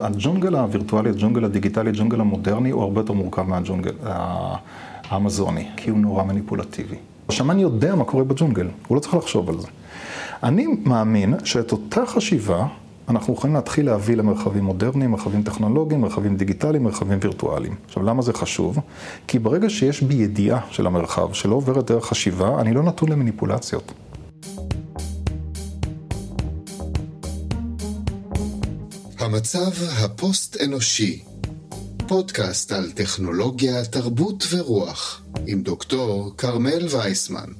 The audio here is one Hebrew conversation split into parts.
הג'ונגל הווירטואלי, הג'ונגל הדיגיטלי, הג'ונגל המודרני הוא הרבה יותר מורכב מהג'ונגל האמזוני, כי הוא נורא מניפולטיבי. השאמן יודע מה קורה בג'ונגל, הוא לא צריך לחשוב על זה. אני מאמין שאת אותה חשיבה אנחנו יכולים להתחיל להביא למרחבים מודרניים, מרחבים טכנולוגיים, מרחבים דיגיטליים, מרחבים וירטואליים. עכשיו, למה זה חשוב? כי ברגע שיש בי ידיעה של המרחב, שלא עוברת דרך חשיבה, אני לא נתון למניפולציות. המצב הפוסט-אנושי, פודקאסט על טכנולוגיה, תרבות ורוח, עם דוקטור כרמל וייסמן.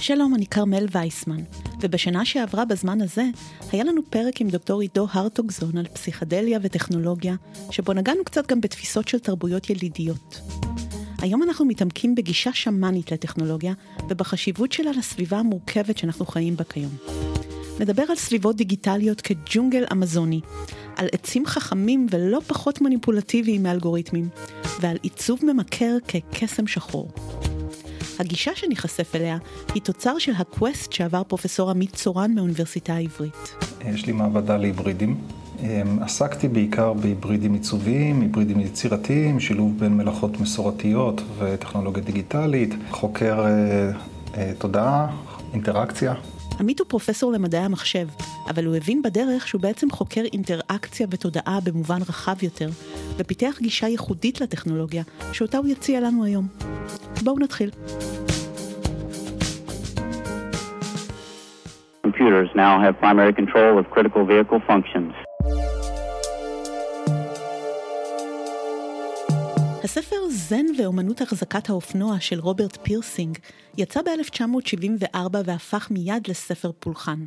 שלום, אני כרמל וייסמן, ובשנה שעברה בזמן הזה, היה לנו פרק עם דוקטור עידו הרטוגזון על פסיכדליה וטכנולוגיה, שבו נגענו קצת גם בתפיסות של תרבויות ילידיות. היום אנחנו מתעמקים בגישה שמאנית לטכנולוגיה ובחשיבות שלה לסביבה המורכבת שאנחנו חיים בה כיום. נדבר על סביבות דיגיטליות כג'ונגל אמזוני, על עצים חכמים ולא פחות מניפולטיביים מאלגוריתמים, ועל עיצוב ממכר כקסם שחור. הגישה שניחשף אליה היא תוצר של הקווסט שעבר פרופסור עמית צורן מהאוניברסיטה העברית. יש לי מעבדה להיברידים. אמ, עסקתי בעיקר בהיברידים עיצוביים, היברידים יצירתיים, שילוב בין מלאכות מסורתיות וטכנולוגיה דיגיטלית, חוקר אה, אה, תודעה, אינטראקציה. עמית הוא פרופסור למדעי המחשב, אבל הוא הבין בדרך שהוא בעצם חוקר אינטראקציה ותודעה במובן רחב יותר, ופיתח גישה ייחודית לטכנולוגיה, שאותה הוא יציע לנו היום. בואו נתחיל. Computers now have primary control of critical vehicle functions. הספר זן ואומנות החזקת האופנוע של רוברט פירסינג יצא ב-1974 והפך מיד לספר פולחן.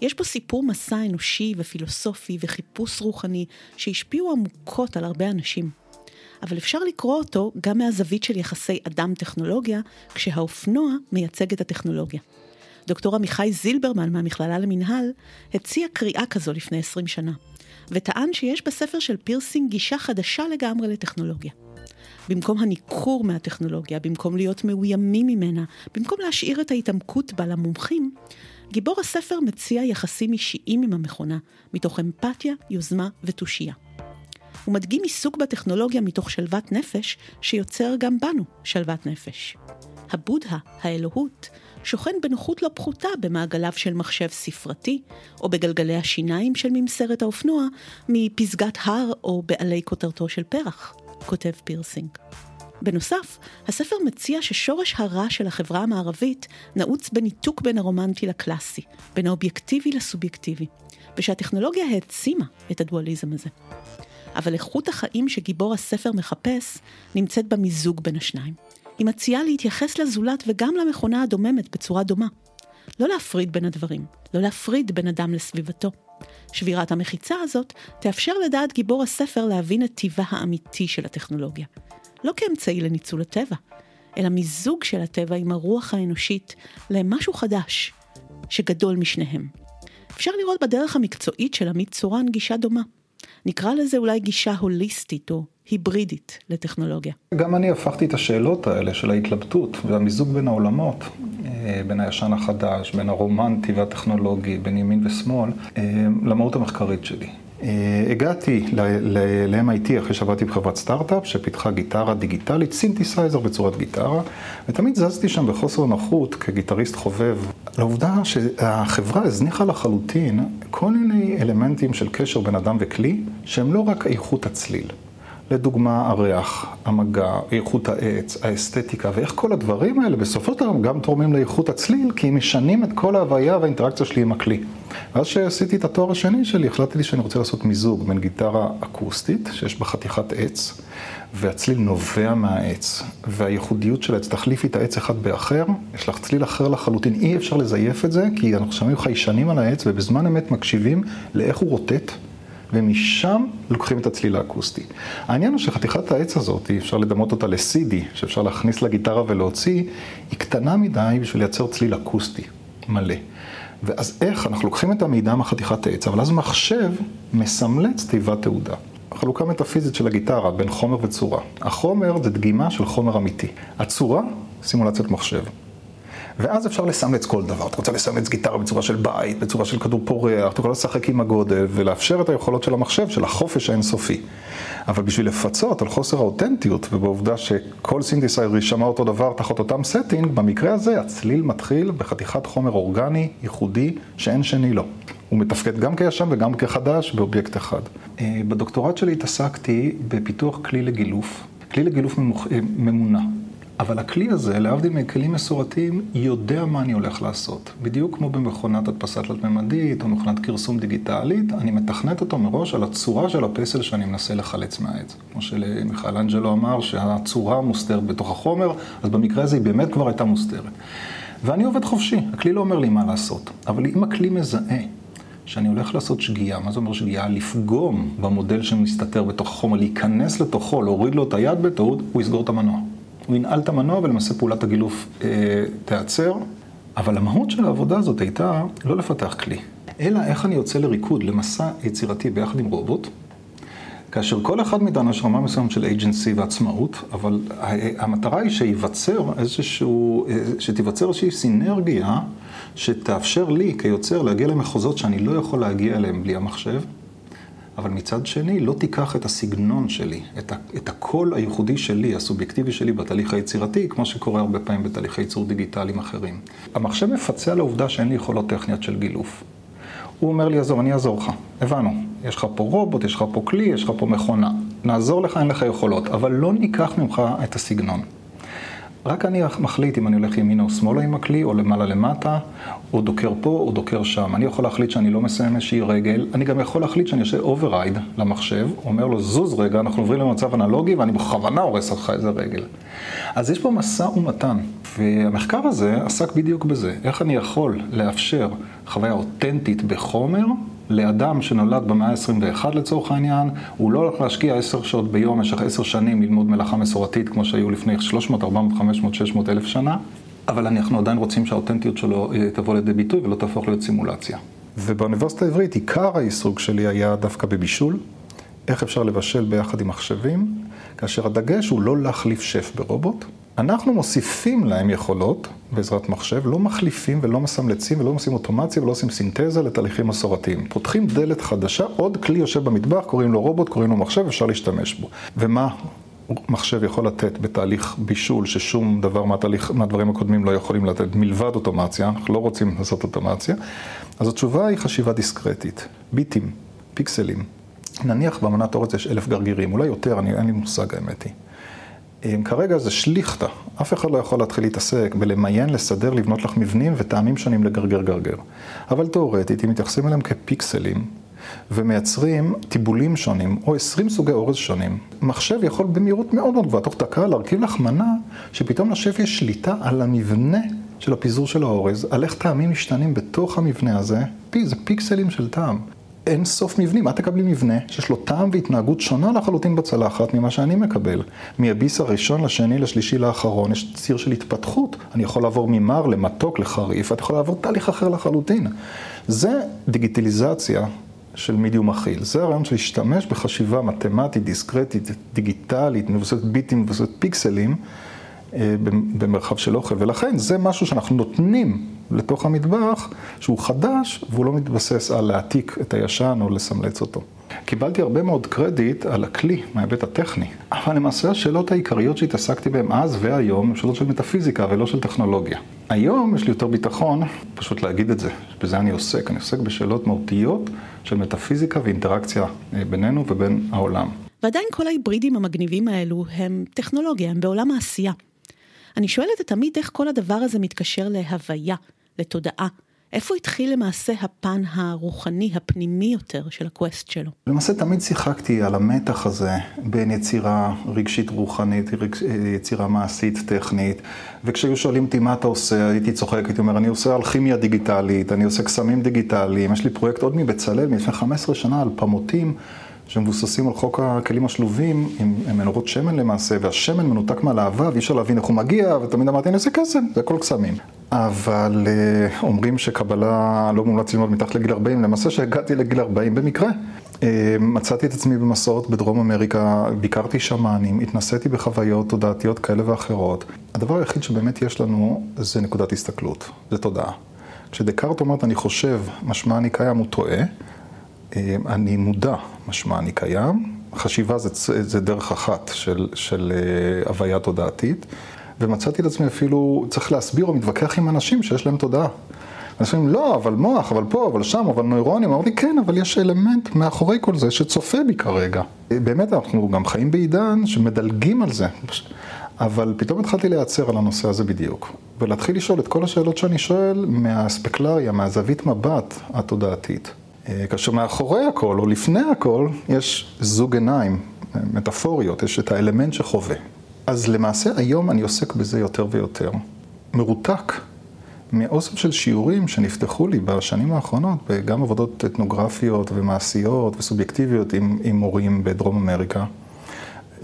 יש בו סיפור מסע אנושי ופילוסופי וחיפוש רוחני שהשפיעו עמוקות על הרבה אנשים. אבל אפשר לקרוא אותו גם מהזווית של יחסי אדם-טכנולוגיה, כשהאופנוע מייצג את הטכנולוגיה. דוקטור עמיחי זילברמן מהמכללה למינהל הציע קריאה כזו לפני 20 שנה, וטען שיש בספר של פירסינג גישה חדשה לגמרי לטכנולוגיה. במקום הניכור מהטכנולוגיה, במקום להיות מאוימים ממנה, במקום להשאיר את ההתעמקות בה למומחים, גיבור הספר מציע יחסים אישיים עם המכונה, מתוך אמפתיה, יוזמה ותושייה. הוא מדגים עיסוק בטכנולוגיה מתוך שלוות נפש, שיוצר גם בנו שלוות נפש. הבודהה, האלוהות, שוכן בנוחות לא פחותה במעגליו של מחשב ספרתי, או בגלגלי השיניים של ממסרת האופנוע, מפסגת הר או בעלי כותרתו של פרח, כותב פירסינג. בנוסף, הספר מציע ששורש הרע של החברה המערבית נעוץ בניתוק בין הרומנטי לקלאסי, בין האובייקטיבי לסובייקטיבי, ושהטכנולוגיה העצימה את הדואליזם הזה. אבל איכות החיים שגיבור הספר מחפש נמצאת במיזוג בין השניים. היא מציעה להתייחס לזולת וגם למכונה הדוממת בצורה דומה. לא להפריד בין הדברים, לא להפריד בין אדם לסביבתו. שבירת המחיצה הזאת תאפשר לדעת גיבור הספר להבין את טיבה האמיתי של הטכנולוגיה. לא כאמצעי לניצול הטבע, אלא מיזוג של הטבע עם הרוח האנושית למשהו חדש, שגדול משניהם. אפשר לראות בדרך המקצועית של עמית צורן גישה דומה. נקרא לזה אולי גישה הוליסטית או היברידית לטכנולוגיה. גם אני הפכתי את השאלות האלה של ההתלבטות והמיזוג בין העולמות, אה, בין הישן החדש, בין הרומנטי והטכנולוגי, בין ימין ושמאל, אה, למהות המחקרית שלי. אה, הגעתי ל-MIT אחרי שעבדתי בחברת סטארט-אפ שפיתחה גיטרה דיגיטלית, סינתסייזר בצורת גיטרה, ותמיד זזתי שם בחוסר נוחות כגיטריסט חובב. לעובדה שהחברה הזניחה לחלוטין כל מיני אלמנטים של קשר בין אדם וכלי, שהם לא רק איכות הצליל. לדוגמה, הריח, המגע, איכות העץ, האסתטיקה, ואיך כל הדברים האלה בסופו של דבר גם תורמים לאיכות הצליל, כי הם משנים את כל ההוויה והאינטראקציה שלי עם הכלי. ואז כשעשיתי את התואר השני שלי, החלטתי שאני רוצה לעשות מיזוג בין גיטרה אקוסטית, שיש בה חתיכת עץ, והצליל נובע מהעץ, והייחודיות של העץ, תחליפי את העץ אחד באחר, יש לך צליל אחר לחלוטין, אי אפשר לזייף את זה, כי אנחנו שומעים חיישנים על העץ, ובזמן אמת מקשיבים לאיך הוא רוטט. ומשם לוקחים את הצליל האקוסטי. העניין הוא שחתיכת העץ הזאת, אפשר לדמות אותה ל-CD, שאפשר להכניס לגיטרה ולהוציא, היא קטנה מדי בשביל לייצר צליל אקוסטי מלא. ואז איך? אנחנו לוקחים את המידע מחתיכת העץ, אבל אז מחשב מסמלץ תיבת תהודה. חלוקה מטאפיזית של הגיטרה בין חומר וצורה. החומר זה דגימה של חומר אמיתי. הצורה, סימולציית מחשב. ואז אפשר לסמלץ כל דבר. אתה רוצה לסמלץ גיטרה בצורה של בית, בצורה של כדור פורח, אתה יכול לשחק עם הגודל ולאפשר את היכולות של המחשב, של החופש האינסופי. אבל בשביל לפצות על חוסר האותנטיות ובעובדה שכל סינתסייזר יישמע אותו דבר תחת אותם setting, במקרה הזה הצליל מתחיל בחתיכת חומר אורגני, ייחודי, שאין שני לו. הוא מתפקד גם כישן וגם כחדש באובייקט אחד. אה, בדוקטורט שלי התעסקתי בפיתוח כלי לגילוף, כלי לגילוף אה, ממונע. אבל הכלי הזה, להבדיל מכלים מסורתיים, יודע מה אני הולך לעשות. בדיוק כמו במכונת הדפסה תלת-ממדית או מכונת כרסום דיגיטלית, אני מתכנת אותו מראש על הצורה של הפסל שאני מנסה לחלץ מהעץ. כמו שמיכאל אנג'לו אמר, שהצורה מוסתרת בתוך החומר, אז במקרה הזה היא באמת כבר הייתה מוסתרת. ואני עובד חופשי, הכלי לא אומר לי מה לעשות. אבל אם הכלי מזהה שאני הולך לעשות שגיאה, מה זה אומר שגיאה? לפגום במודל שמסתתר בתוך החומר, להיכנס לתוכו, להוריד לו את היד בטעות, הוא יסגור את המנוע. הוא ינעל את המנוע ולמעשה פעולת הגילוף אה, תיעצר. אבל המהות של העבודה הזאת הייתה לא לפתח כלי, אלא איך אני יוצא לריקוד, למסע יצירתי ביחד עם רובוט, כאשר כל אחד מאיתנו יש רמה מסוימת של אייג'נסי ועצמאות, אבל המטרה היא שייווצר איזשהו, אה, שתיווצר איזושהי סינרגיה שתאפשר לי כיוצר להגיע למחוזות שאני לא יכול להגיע אליהם בלי המחשב, אבל מצד שני לא תיקח את הסגנון שלי, את, ה, את הקול הייחודי שלי, הסובייקטיבי שלי בתהליך היצירתי, כמו שקורה הרבה פעמים בתהליכי ייצור דיגיטליים אחרים. המחשב מפצה על העובדה שאין לי יכולות טכניות של גילוף. הוא אומר לי, עזוב, אני אעזור לך. הבנו. יש לך פה רובוט, יש לך פה כלי, יש לך פה מכונה. נעזור לך, אין לך יכולות, אבל לא ניקח ממך את הסגנון. רק אני מחליט אם אני הולך ימינה או שמאלה עם הכלי, או למעלה למטה, או דוקר פה או דוקר שם. אני יכול להחליט שאני לא מסיים איזושהי רגל, אני גם יכול להחליט שאני עושה override למחשב, אומר לו זוז רגע, אנחנו עוברים למצב אנלוגי ואני בכוונה הורס לך איזה רגל. אז יש פה משא ומתן, והמחקר הזה עסק בדיוק בזה, איך אני יכול לאפשר חוויה אותנטית בחומר, לאדם שנולד במאה ה-21 לצורך העניין, הוא לא הולך להשקיע עשר שעות ביום במשך עשר שנים ללמוד מלאכה מסורתית כמו שהיו לפני 300, 400, 500, 600 אלף שנה, אבל אנחנו עדיין רוצים שהאותנטיות שלו אה, תבוא לידי ביטוי ולא תהפוך להיות סימולציה. ובאוניברסיטה העברית עיקר העיסוק שלי היה דווקא בבישול, איך אפשר לבשל ביחד עם מחשבים, כאשר הדגש הוא לא להחליף שף ברובוט. אנחנו מוסיפים להם יכולות בעזרת מחשב, לא מחליפים ולא מסמלצים ולא עושים אוטומציה ולא עושים סינתזה לתהליכים מסורתיים. פותחים דלת חדשה, עוד כלי יושב במטבח, קוראים לו רובוט, קוראים לו מחשב, אפשר להשתמש בו. ומה מחשב יכול לתת בתהליך בישול ששום דבר מהתהליך, מהדברים הקודמים לא יכולים לתת מלבד אוטומציה, אנחנו לא רוצים לעשות אוטומציה, אז התשובה היא חשיבה דיסקרטית, ביטים, פיקסלים. נניח באמנת אורץ יש אלף גרגירים, אולי יותר, אני, אין לי מושג האמת היא. כרגע זה שליכטה, אף אחד לא יכול להתחיל להתעסק בלמיין, לסדר, לבנות לך מבנים וטעמים שונים לגרגר גרגר. אבל תאורטית, אם מתייחסים אליהם כפיקסלים, ומייצרים טיבולים שונים, או 20 סוגי אורז שונים, מחשב יכול במהירות מאוד מאוד גבוהה, תוך דקה להרכיב לך מנה, שפתאום לשף יש שליטה על המבנה של הפיזור של האורז, על איך טעמים משתנים בתוך המבנה הזה, זה פיקסלים של טעם. אין סוף מבנים. את תקבלי מבנה שיש לו טעם והתנהגות שונה לחלוטין בצלחת ממה שאני מקבל. מהביס הראשון לשני לשלישי לאחרון יש ציר של התפתחות. אני יכול לעבור ממר למתוק לחריף, את יכולה לעבור תהליך אחר לחלוטין. זה דיגיטליזציה של מידיום מכיל. זה הרעיון של להשתמש בחשיבה מתמטית, דיסקרטית, דיגיטלית, מבוססת ביטים, מבוססת פיקסלים. אה, במרחב של אוכל, ולכן זה משהו שאנחנו נותנים לתוך המטבח שהוא חדש והוא לא מתבסס על להעתיק את הישן או לסמלץ אותו. קיבלתי הרבה מאוד קרדיט על הכלי מההיבט הטכני, אבל למעשה השאלות העיקריות שהתעסקתי בהן אז והיום הן שאלות של מטאפיזיקה ולא של טכנולוגיה. היום יש לי יותר ביטחון פשוט להגיד את זה, בזה אני עוסק, אני עוסק בשאלות מהותיות של מטאפיזיקה ואינטראקציה אה, בינינו ובין העולם. ועדיין כל ההיברידים המגניבים האלו הם טכנולוגיה, הם בעולם העשייה. אני שואלת תמיד איך כל הדבר הזה מתקשר להוויה, לתודעה. איפה התחיל למעשה הפן הרוחני, הפנימי יותר של הקווסט שלו? למעשה תמיד שיחקתי על המתח הזה בין יצירה רגשית רוחנית, יצירה מעשית טכנית, וכשהיו שואלים אותי מה אתה עושה, הייתי צוחק, הייתי אומר, אני עושה אלכימיה דיגיטלית, אני עושה קסמים דיגיטליים, יש לי פרויקט עוד מבצלאל מלפני 15 שנה על פמוטים. שמבוססים על חוק הכלים השלובים, עם, עם מנורות שמן למעשה, והשמן מנותק מהלהבה, ואי אפשר להבין איך הוא מגיע, ותמיד אמרתי, אני עושה קסם, זה הכל קסמים. אבל אה, אומרים שקבלה לא מומלץ ללמוד מתחת לגיל 40, למעשה שהגעתי לגיל 40 במקרה. אה, מצאתי את עצמי במסעות בדרום אמריקה, ביקרתי שמאנים, התנסיתי בחוויות תודעתיות כאלה ואחרות. הדבר היחיד שבאמת יש לנו זה נקודת הסתכלות, זה תודעה. כשדקארט אומרת אני חושב, משמע אני קיים, הוא טועה. אה, אני מודע, משמע אני קיים. חשיבה זה, זה דרך אחת של, של הוויה תודעתית. ומצאתי את עצמי אפילו צריך להסביר או מתווכח עם אנשים שיש להם תודעה. אנשים אומרים, לא, אבל מוח, אבל פה, אבל שם, אבל נוירונים. אמרתי, כן, אבל יש אלמנט מאחורי כל זה שצופה בי כרגע. באמת, אנחנו גם חיים בעידן שמדלגים על זה. אבל פתאום התחלתי להיעצר על הנושא הזה בדיוק. ולהתחיל לשאול את כל השאלות שאני שואל מהאספקלריה, מהזווית מבט התודעתית. אה, כאשר מאחורי הכל, או לפני הכל, יש זוג עיניים, מטאפוריות, יש את האלמנט שחווה. אז למעשה היום אני עוסק בזה יותר ויותר. מרותק מאוסף של שיעורים שנפתחו לי בשנים האחרונות, גם עבודות אתנוגרפיות ומעשיות וסובייקטיביות עם, עם מורים בדרום אמריקה.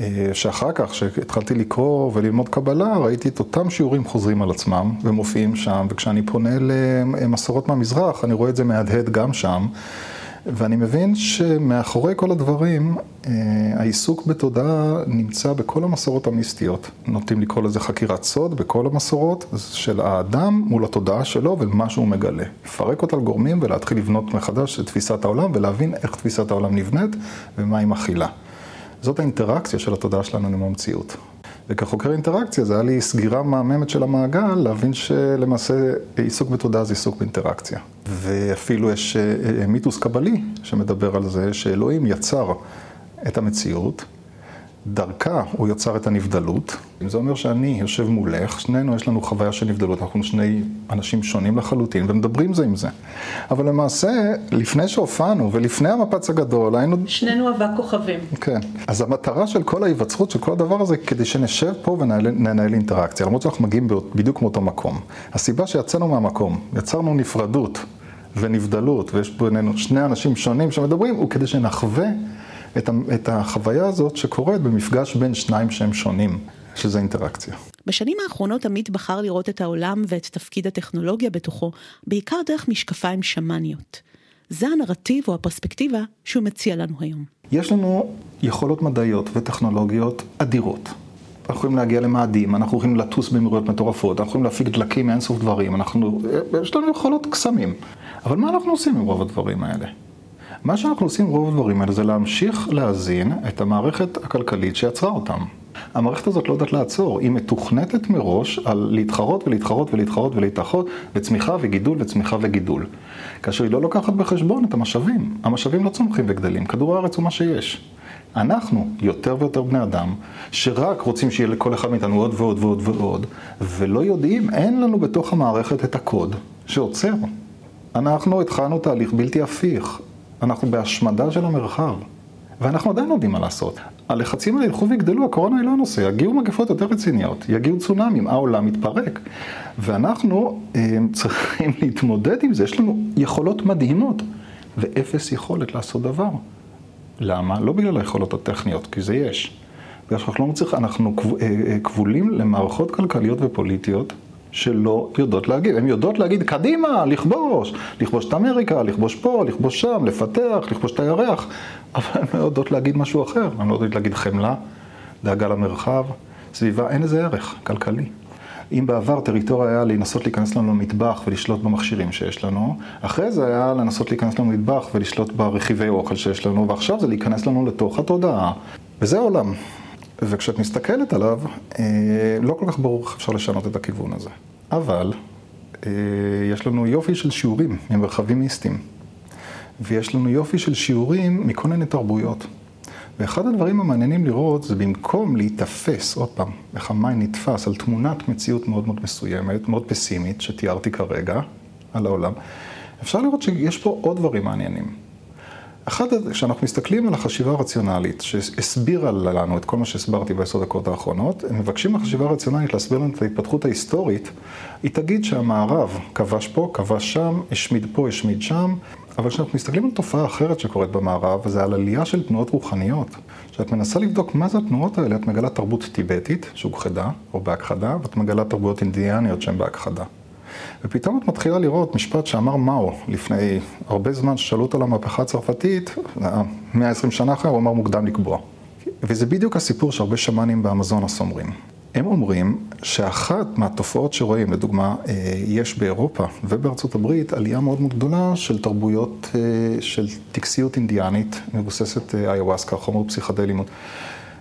אה, שאחר כך, כשהתחלתי לקרוא וללמוד קבלה, ראיתי את אותם שיעורים חוזרים על עצמם ומופיעים שם, וכשאני פונה למסורות מהמזרח, אני רואה את זה מהדהד גם שם. ואני מבין שמאחורי כל הדברים, אה, העיסוק בתודעה נמצא בכל המסורות המיסטיות. נוטים לקרוא לזה חקירת סוד בכל המסורות של האדם מול התודעה שלו ומה שהוא מגלה. לפרק אותה לגורמים ולהתחיל לבנות מחדש את תפיסת העולם ולהבין איך תפיסת העולם נבנית ומה היא מכילה. זאת האינטראקציה של התודעה שלנו עם המציאות. וכחוקר אינטראקציה זה היה לי סגירה מהממת של המעגל, להבין שלמעשה עיסוק בתודעה זה עיסוק באינטראקציה. ואפילו יש אה, אה, מיתוס קבלי שמדבר על זה שאלוהים יצר את המציאות. דרכה הוא יצר את הנבדלות. זה אומר שאני יושב מולך, שנינו יש לנו חוויה של נבדלות, אנחנו שני אנשים שונים לחלוטין ומדברים זה עם זה. אבל למעשה, לפני שהופענו ולפני המפץ הגדול, היינו... שנינו אבק כוכבים. כן. אז המטרה של כל ההיווצרות של כל הדבר הזה, כדי שנשב פה וננהל אינטראקציה, למרות שאנחנו מגיעים בדיוק מאותו מקום. הסיבה שיצאנו מהמקום, יצרנו נפרדות ונבדלות, ויש בינינו שני אנשים שונים שמדברים, הוא כדי שנחווה את החוויה הזאת שקורית במפגש בין שניים שהם שונים, שזה אינטראקציה. בשנים האחרונות עמית בחר לראות את העולם ואת תפקיד הטכנולוגיה בתוכו, בעיקר דרך משקפיים שמאניות. זה הנרטיב או הפרספקטיבה שהוא מציע לנו היום. יש לנו יכולות מדעיות וטכנולוגיות אדירות. אנחנו יכולים להגיע למאדים, אנחנו יכולים לטוס במהירויות מטורפות, אנחנו יכולים להפיק דלקים מאינסוף דברים, אנחנו, יש לנו יכולות קסמים. אבל מה אנחנו עושים עם רוב הדברים האלה? מה שאנחנו עושים רוב הדברים האלה זה להמשיך להזין את המערכת הכלכלית שיצרה אותם. המערכת הזאת לא יודעת לעצור, היא מתוכנתת מראש על להתחרות ולהתחרות ולהתחרות ולהתחרות וצמיחה וגידול וצמיחה וגידול. כאשר היא לא לוקחת בחשבון את המשאבים. המשאבים לא צומחים וגדלים, כדור הארץ הוא מה שיש. אנחנו יותר ויותר בני אדם, שרק רוצים שיהיה לכל אחד מאיתנו עוד ועוד ועוד ועוד, ולא יודעים, אין לנו בתוך המערכת את הקוד שעוצר. אנחנו התחלנו תהליך בלתי הפיך. אנחנו בהשמדה של המרחב, ואנחנו עדיין לא יודעים מה לעשות. הלחצים האלה ילכו ויגדלו, הקורונה היא לא הנושא, יגיעו מגפות יותר רציניות, יגיעו צונאמים, העולם מתפרק. ואנחנו אה, צריכים להתמודד עם זה, יש לנו יכולות מדהימות, ואפס יכולת לעשות דבר. למה? לא בגלל היכולות הטכניות, כי זה יש. בגלל שאנחנו לא מצליחים, אנחנו אה, אה, כבולים למערכות כלכליות ופוליטיות שלא יודעות להגיד. הן יודעות להגיד, קדימה, לכבוש, לכבוש את אמריקה, לכבוש פה, לכבוש שם, לפתח, לכבוש את הירח, אבל הן לא יודעות להגיד משהו אחר. הן לא יודעות להגיד חמלה, דאגה למרחב, סביבה, אין לזה ערך כלכלי. אם בעבר טריטוריה היה לנסות להיכנס לנו למטבח ולשלוט במכשירים שיש לנו, אחרי זה היה לנסות להיכנס לנו למטבח ולשלוט ברכיבי אוכל שיש לנו, ועכשיו זה להיכנס לנו לתוך התודעה. וזה העולם. וכשאת מסתכלת עליו, אה, לא כל כך ברור איך אפשר לשנות את הכיוון הזה. אבל אה, יש לנו יופי של שיעורים ממרחבים מיסטיים, ויש לנו יופי של שיעורים מכל מיני תרבויות. ואחד הדברים המעניינים לראות זה במקום להיתפס, עוד פעם, איך המים נתפס על תמונת מציאות מאוד מאוד מסוימת, מאוד פסימית, שתיארתי כרגע על העולם, אפשר לראות שיש פה עוד דברים מעניינים. אחד, כשאנחנו מסתכלים על החשיבה הרציונלית, שהסבירה לנו את כל מה שהסברתי בעשר דקות האחרונות, הם מבקשים מהחשיבה הרציונלית להסביר לנו את ההתפתחות ההיסטורית, היא תגיד שהמערב כבש פה, כבש שם, השמיד פה, השמיד שם, אבל כשאנחנו מסתכלים על תופעה אחרת שקורית במערב, זה על עלייה של תנועות רוחניות. כשאת מנסה לבדוק מה זה התנועות האלה, את מגלה תרבות טיבטית, שהוכחדה, או בהכחדה, ואת מגלה תרבויות אינדיאניות שהן בהכחדה. ופתאום את מתחילה לראות משפט שאמר מאו לפני הרבה זמן ששאלו אותו על המהפכה הצרפתית, 120 שנה אחרי הוא אמר מוקדם לקבוע. וזה בדיוק הסיפור שהרבה שמאנים באמזונס אומרים. הם אומרים שאחת מהתופעות שרואים, לדוגמה, אה, יש באירופה ובארצות הברית עלייה מאוד מאוד גדולה של תרבויות אה, של טקסיות אינדיאנית, מבוססת אה, איוואסקה, חומר פסיכדלי.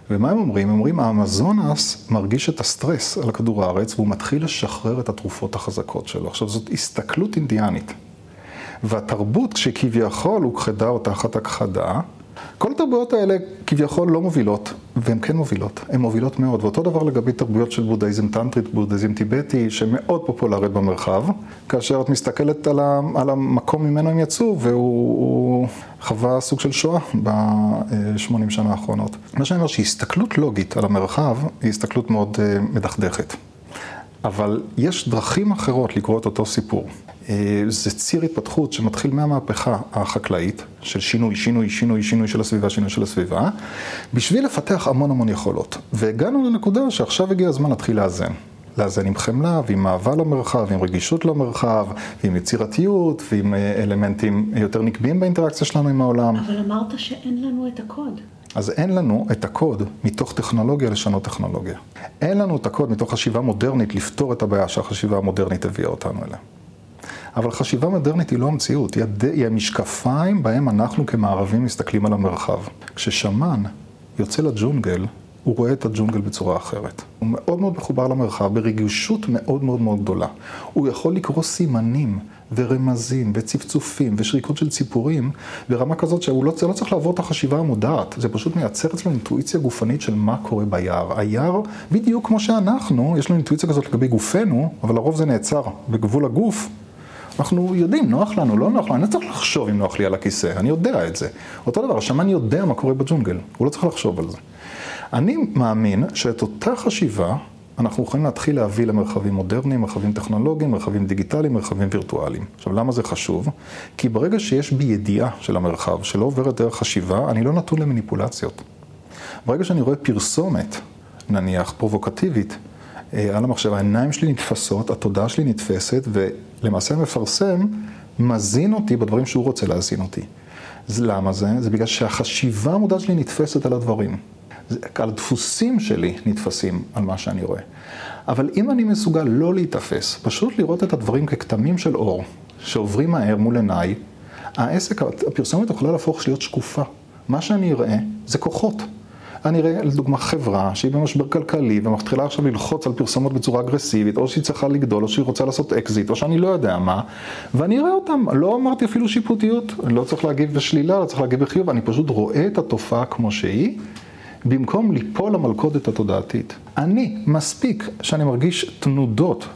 ומה הם אומרים? הם אומרים, האמזונס מרגיש את הסטרס על כדור הארץ והוא מתחיל לשחרר את התרופות החזקות שלו. עכשיו, זאת הסתכלות אינדיאנית. והתרבות שכביכול הוכחדה או תחת הכחדה, כל התרבויות האלה כביכול לא מובילות, והן כן מובילות, הן מובילות מאוד. ואותו דבר לגבי תרבויות של בודהיזם טנטרית, בודהיזם טיבטי, שמאוד פופולרית במרחב, כאשר את מסתכלת על, ה, על המקום ממנו הם יצאו, והוא חווה סוג של שואה ב-80 שנה האחרונות. מה שאני אומר שהסתכלות לוגית על המרחב היא הסתכלות מאוד אה, מדכדכת. אבל יש דרכים אחרות לקרוא את אותו סיפור. אה, זה ציר התפתחות שמתחיל מהמהפכה החקלאית, של שינוי, שינוי, שינוי, שינוי של הסביבה, שינוי של הסביבה, בשביל לפתח המון המון יכולות. והגענו לנקודה שעכשיו הגיע הזמן להתחיל לאזן. לאזן עם חמלה ועם אהבה למרחב, עם רגישות למרחב, ועם יצירתיות, ועם אה, אלמנטים יותר נקביים באינטראקציה שלנו עם העולם. אבל אמרת שאין לנו את הקוד. אז אין לנו את הקוד מתוך טכנולוגיה לשנות טכנולוגיה. אין לנו את הקוד מתוך חשיבה מודרנית לפתור את הבעיה שהחשיבה המודרנית הביאה אותנו אליה. אבל חשיבה מודרנית היא לא המציאות, היא, הד... היא המשקפיים בהם אנחנו כמערבים מסתכלים על המרחב. כששמן יוצא לג'ונגל, הוא רואה את הג'ונגל בצורה אחרת. הוא מאוד מאוד מחובר למרחב ברגישות מאוד מאוד מאוד גדולה. הוא יכול לקרוא סימנים ורמזים וצפצופים ושריקות של ציפורים ברמה כזאת שהוא לא, לא צריך לעבור את החשיבה המודעת, זה פשוט מייצר אצלנו אינטואיציה גופנית של מה קורה ביער. היער, בדיוק כמו שאנחנו, יש לנו אינטואיציה כזאת לגבי גופנו, אבל לרוב זה נעצר בגבול הגוף. אנחנו יודעים, נוח לנו, לא נוח לנו, אני לא צריך לחשוב אם נוח לי על הכיסא, אני יודע את זה. אותו דבר, השמן יודע מה קורה בג'ונגל, הוא לא צריך לחשוב על זה. אני מאמין שאת אותה חשיבה אנחנו יכולים להתחיל להביא למרחבים מודרניים, מרחבים טכנולוגיים, מרחבים דיגיטליים, מרחבים וירטואליים. עכשיו, למה זה חשוב? כי ברגע שיש בי ידיעה של המרחב, שלא עוברת דרך חשיבה, אני לא נתון למניפולציות. ברגע שאני רואה פרסומת, נניח פרובוקטיבית, אה, על המחשב, העיניים שלי נתפסות, התודעה שלי נתפסת, ולמעשה המפרסם מזין אותי בדברים שהוא רוצה להזין אותי. אז למה זה? זה בגלל שהחשיבה המודעת שלי נתפסת על הדברים. על הדפוסים שלי נתפסים על מה שאני רואה. אבל אם אני מסוגל לא להיתפס, פשוט לראות את הדברים ככתמים של אור, שעוברים מהר מול עיניי, העסק, הפרסומת יכולה להפוך להיות שקופה. מה שאני אראה זה כוחות. אני אראה לדוגמה חברה שהיא במשבר כלכלי ומתחילה עכשיו ללחוץ על פרסומות בצורה אגרסיבית, או שהיא צריכה לגדול, או שהיא רוצה לעשות אקזיט, או שאני לא יודע מה, ואני אראה אותם. לא אמרתי אפילו שיפוטיות, אני לא צריך להגיב בשלילה, לא צריך להגיב בחיוב, אני פשוט רואה את התופעה כמו שהיא. במקום ליפול למלכודת התודעתית. אני, מספיק שאני מרגיש תנודות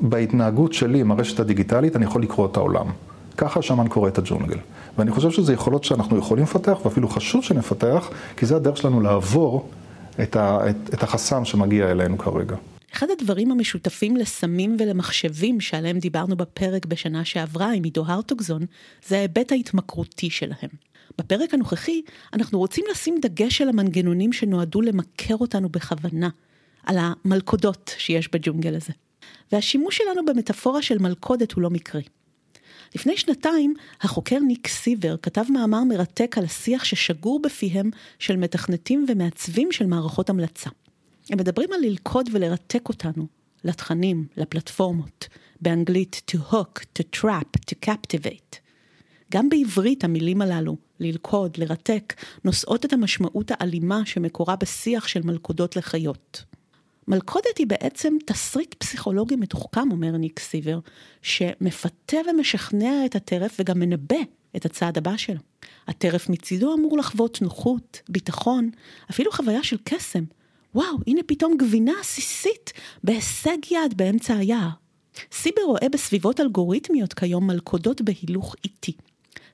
בהתנהגות שלי עם הרשת הדיגיטלית, אני יכול לקרוא את העולם. ככה השמן קורא את הג'ונגל. ואני חושב שזה יכולות שאנחנו יכולים לפתח, ואפילו חשוב שנפתח, כי זה הדרך שלנו לעבור את, ה, את, את החסם שמגיע אלינו כרגע. אחד הדברים המשותפים לסמים ולמחשבים שעליהם דיברנו בפרק בשנה שעברה עם עידו הרטוגזון, זה ההיבט ההתמכרותי שלהם. בפרק הנוכחי אנחנו רוצים לשים דגש על המנגנונים שנועדו למכר אותנו בכוונה, על המלכודות שיש בג'ונגל הזה. והשימוש שלנו במטאפורה של מלכודת הוא לא מקרי. לפני שנתיים, החוקר ניק סיבר כתב מאמר מרתק על השיח ששגור בפיהם של מתכנתים ומעצבים של מערכות המלצה. הם מדברים על ללכוד ולרתק אותנו, לתכנים, לפלטפורמות, באנגלית to hook, to trap, to captivate. גם בעברית המילים הללו, ללכוד, לרתק, נושאות את המשמעות האלימה שמקורה בשיח של מלכודות לחיות. מלכודת היא בעצם תסריט פסיכולוגי מתוחכם, אומר ניק סיבר, שמפתה ומשכנע את הטרף וגם מנבא את הצעד הבא שלו. הטרף מצידו אמור לחוות נוחות, ביטחון, אפילו חוויה של קסם. וואו, הנה פתאום גבינה עסיסית בהישג יד באמצע היער. סיבר רואה בסביבות אלגוריתמיות כיום מלכודות בהילוך איטי.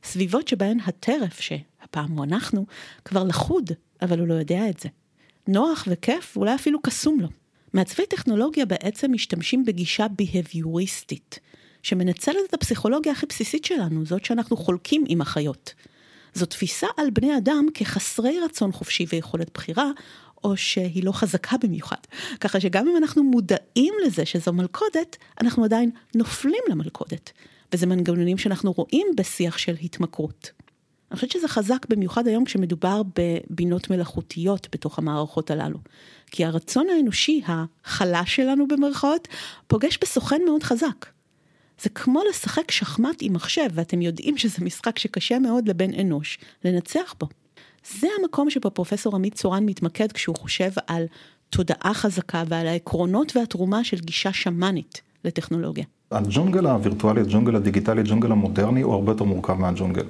סביבות שבהן הטרף, שהפעם הוא אנחנו, כבר לחוד, אבל הוא לא יודע את זה. נוח וכיף, ואולי אפילו קסום לו. מעצבי טכנולוגיה בעצם משתמשים בגישה בהביוריסטית, שמנצלת את הפסיכולוגיה הכי בסיסית שלנו, זאת שאנחנו חולקים עם החיות. זו תפיסה על בני אדם כחסרי רצון חופשי ויכולת בחירה, או שהיא לא חזקה במיוחד. ככה שגם אם אנחנו מודעים לזה שזו מלכודת, אנחנו עדיין נופלים למלכודת. וזה מנגנונים שאנחנו רואים בשיח של התמכרות. אני חושבת שזה חזק במיוחד היום כשמדובר בבינות מלאכותיות בתוך המערכות הללו. כי הרצון האנושי, החלש שלנו במרכאות, פוגש בסוכן מאוד חזק. זה כמו לשחק שחמט עם מחשב, ואתם יודעים שזה משחק שקשה מאוד לבן אנוש לנצח בו. זה המקום שבו פרופסור עמית צורן מתמקד כשהוא חושב על תודעה חזקה ועל העקרונות והתרומה של גישה שמאנית לטכנולוגיה. הג'ונגל הווירטואלי, הג'ונגל הדיגיטלי, הג'ונגל המודרני הוא הרבה יותר מורכב מהג'ונגל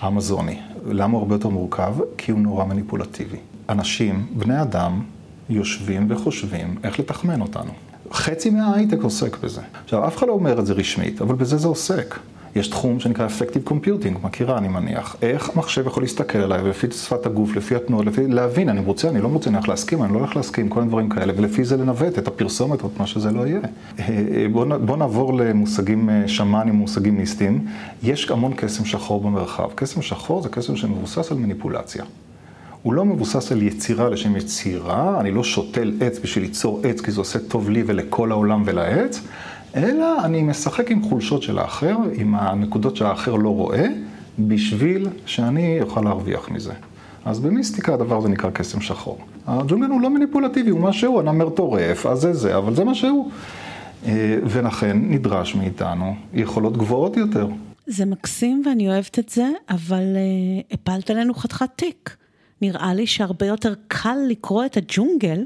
האמזוני. למה הוא הרבה יותר מורכב? כי הוא נורא מניפולטיבי. אנשים, בני אדם, יושבים וחושבים איך לתחמן אותנו. חצי מההייטק עוסק בזה. עכשיו, אף אחד לא אומר את זה רשמית, אבל בזה זה עוסק. יש תחום שנקרא Effective Computing, מכירה אני מניח. איך מחשב יכול להסתכל עליי, ולפי שפת הגוף, לפי התנועות, לפי להבין, אני רוצה, אני לא רוצה, אני הולך להסכים, אני לא הולך להסכים, כל הדברים כאלה, ולפי זה לנווט את הפרסומת או את מה שזה לא יהיה. אה, אה, בואו בוא נעבור למושגים אה, שמאנים, מושגים מיסטיים. יש המון קסם שחור במרחב. קסם שחור זה קסם שמבוסס על מניפולציה. הוא לא מבוסס על יצירה לשם יצירה, אני לא שותל עץ בשביל ליצור עץ כי זה עושה טוב לי ולכל העולם ולעץ, אלא אני משחק עם חולשות של האחר, עם הנקודות שהאחר לא רואה, בשביל שאני אוכל להרוויח מזה. אז במיסטיקה הדבר הזה נקרא קסם שחור. הג'ונגן הוא לא מניפולטיבי, הוא מה שהוא, הנמר טורף, אז זה זה, אבל זה מה שהוא. אה, ולכן נדרש מאיתנו יכולות גבוהות יותר. זה מקסים ואני אוהבת את זה, אבל uh, הפלת עלינו חתיכת תיק. נראה לי שהרבה יותר קל לקרוא את הג'ונגל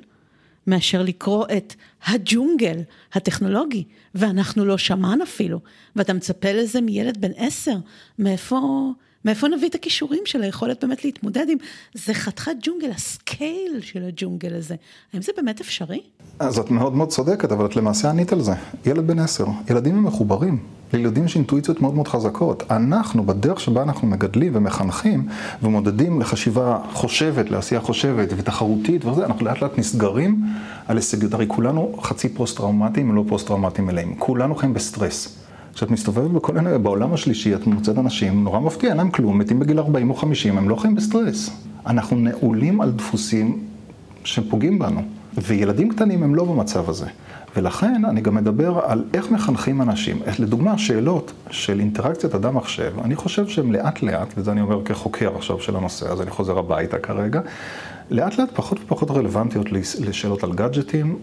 מאשר לקרוא את הג'ונגל הטכנולוגי, ואנחנו לא שמן אפילו, ואתה מצפה לזה מילד בן עשר, מאיפה, מאיפה נביא את הכישורים של היכולת באמת להתמודד עם, זה חתיכת ג'ונגל, הסקייל של הג'ונגל הזה, האם זה באמת אפשרי? אז את מאוד מאוד צודקת, אבל את למעשה ענית על זה. ילד בן עשר, ילדים הם מחוברים. לילדים יש אינטואיציות מאוד מאוד חזקות. אנחנו, בדרך שבה אנחנו מגדלים ומחנכים ומודדים לחשיבה חושבת, לעשייה חושבת ותחרותית וזה, אנחנו לאט לאט נסגרים על הישגיות. הרי כולנו חצי פוסט-טראומטיים, לא פוסט-טראומטיים מלאים. כולנו חיים בסטרס. כשאת מסתובבת בכל מיני, בעולם השלישי את מוצאת אנשים, נורא מפתיע, אין להם כלום, מתים בגיל 40 או 50, הם לא חיים בסטרס. אנחנו נעולים על דפוסים שפוגעים בנו. וילדים קטנים הם לא במצב הזה. ולכן אני גם מדבר על איך מחנכים אנשים. לדוגמה, שאלות של אינטראקציית אדם-מחשב, אני חושב שהן לאט לאט, וזה אני אומר כחוקר עכשיו של הנושא, אז אני חוזר הביתה כרגע, לאט לאט פחות ופחות רלוונטיות לשאלות על גאדג'טים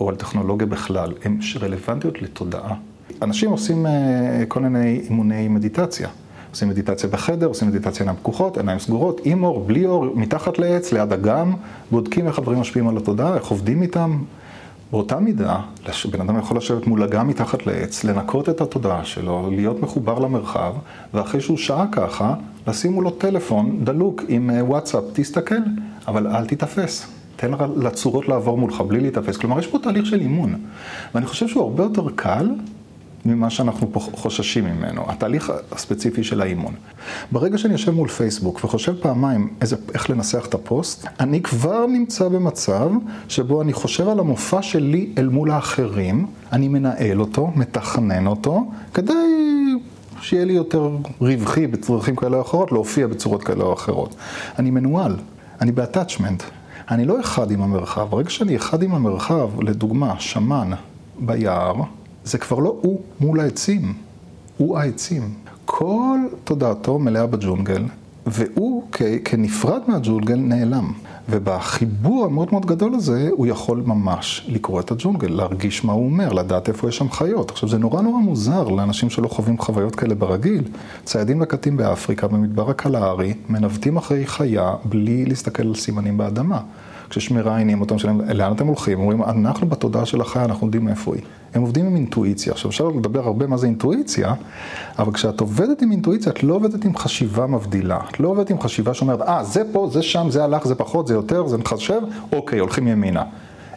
או על טכנולוגיה בכלל, הן רלוונטיות לתודעה. אנשים עושים אה, כל מיני אימוני מדיטציה. עושים מדיטציה בחדר, עושים מדיטציה עיניים פקוחות, עיניים סגורות, עם אור, בלי אור, מתחת לעץ, ליד אגם, בודקים איך הדברים משפיעים על התודעה, איך עובדים איתם. באותה מידה, בן אדם יכול לשבת מול אגם מתחת לעץ, לנקות את התודעה שלו, להיות מחובר למרחב, ואחרי שהוא שעה ככה, לשים מולו טלפון דלוק עם אה, וואטסאפ, תסתכל, אבל אל תיתפס. תן לצורות לעבור מולך בלי להיתפס. כלומר, יש פה תהליך של אימון. ואני חושב שהוא הרבה יותר קל ממה שאנחנו חוששים ממנו, התהליך הספציפי של האימון. ברגע שאני יושב מול פייסבוק וחושב פעמיים איזה, איך לנסח את הפוסט, אני כבר נמצא במצב שבו אני חושב על המופע שלי אל מול האחרים, אני מנהל אותו, מתכנן אותו, כדי שיהיה לי יותר רווחי בצרכים כאלה או אחרות, להופיע בצורות כאלה או אחרות. אני מנוהל, אני ב-attachment. אני לא אחד עם המרחב. ברגע שאני אחד עם המרחב, לדוגמה, שמן ביער, זה כבר לא הוא מול העצים, הוא העצים. כל תודעתו מלאה בג'ונגל, והוא כ- כנפרד מהג'ונגל נעלם. ובחיבור המאוד מאוד גדול הזה, הוא יכול ממש לקרוא את הג'ונגל, להרגיש מה הוא אומר, לדעת איפה יש שם חיות. עכשיו, זה נורא נורא מוזר לאנשים שלא חווים חוויות כאלה ברגיל. ציידים לקטים באפריקה, במדבר הקלארי, מנווטים אחרי חיה בלי להסתכל על סימנים באדמה. כשמראיינים אותם, שלהם, לאן אתם הולכים? אומרים, אנחנו בתודעה של החיה, אנחנו יודעים איפה היא. הם עובדים עם אינטואיציה. עכשיו, אפשר לדבר הרבה מה זה אינטואיציה, אבל כשאת עובדת עם אינטואיציה, את לא עובדת עם חשיבה מבדילה. את לא עובדת עם חשיבה שאומרת, אה, זה פה, זה שם, זה הלך, זה פחות, זה יותר, זה מחשב, אוקיי, הולכים ימינה.